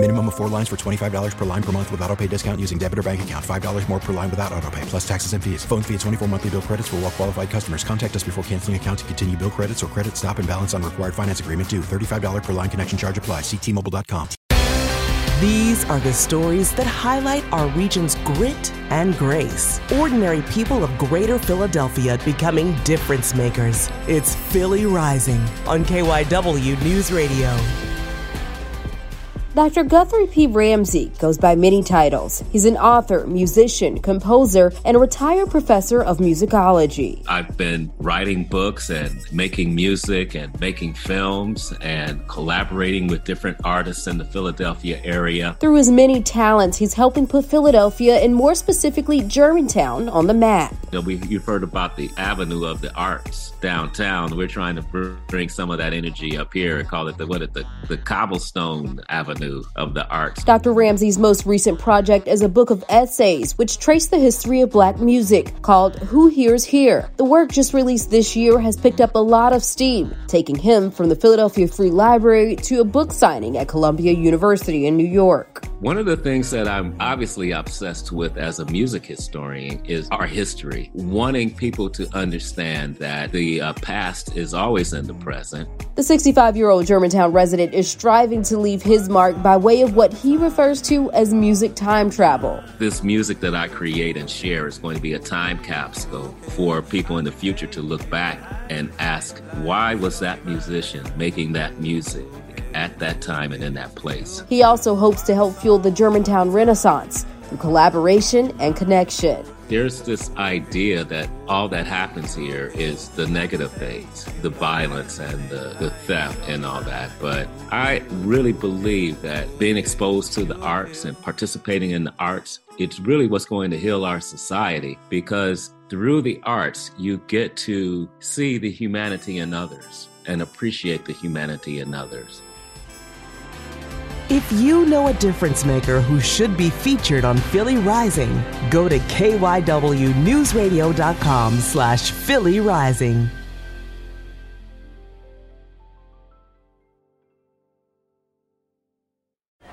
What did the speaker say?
Minimum of four lines for $25 per line per month with auto pay discount using debit or bank account. $5 more per line without auto pay, plus taxes and fees. Phone fee at 24 monthly bill credits for all well qualified customers. Contact us before canceling account to continue bill credits or credit stop and balance on required finance agreement due. $35 per line connection charge apply. Ctmobile.com. These are the stories that highlight our region's grit and grace. Ordinary people of greater Philadelphia becoming difference makers. It's Philly Rising on KYW News Radio. Dr. Guthrie P. Ramsey goes by many titles. He's an author, musician, composer, and a retired professor of musicology. I've been writing books and making music and making films and collaborating with different artists in the Philadelphia area. Through his many talents, he's helping put Philadelphia, and more specifically Germantown, on the map. You know, we, you've heard about the Avenue of the Arts downtown. We're trying to bring some of that energy up here and call it the what it the, the cobblestone avenue of the arts. Dr. Ramsey's most recent project is a book of essays which trace the history of black music called Who Hears Here. The work just released this year has picked up a lot of steam, taking him from the Philadelphia Free Library to a book signing at Columbia University in New York. One of the things that I'm obviously obsessed with as a music historian is our history, wanting people to understand that the uh, past is always in the present. The 65 year old Germantown resident is striving to leave his mark by way of what he refers to as music time travel. This music that I create and share is going to be a time capsule for people in the future to look back and ask, why was that musician making that music? At that time and in that place. He also hopes to help fuel the Germantown Renaissance through collaboration and connection. There's this idea that all that happens here is the negative things, the violence and the, the theft and all that. But I really believe that being exposed to the arts and participating in the arts, it's really what's going to heal our society because through the arts, you get to see the humanity in others and appreciate the humanity in others. If you know a difference maker who should be featured on Philly Rising, go to kywnewsradio.com slash Philly Rising.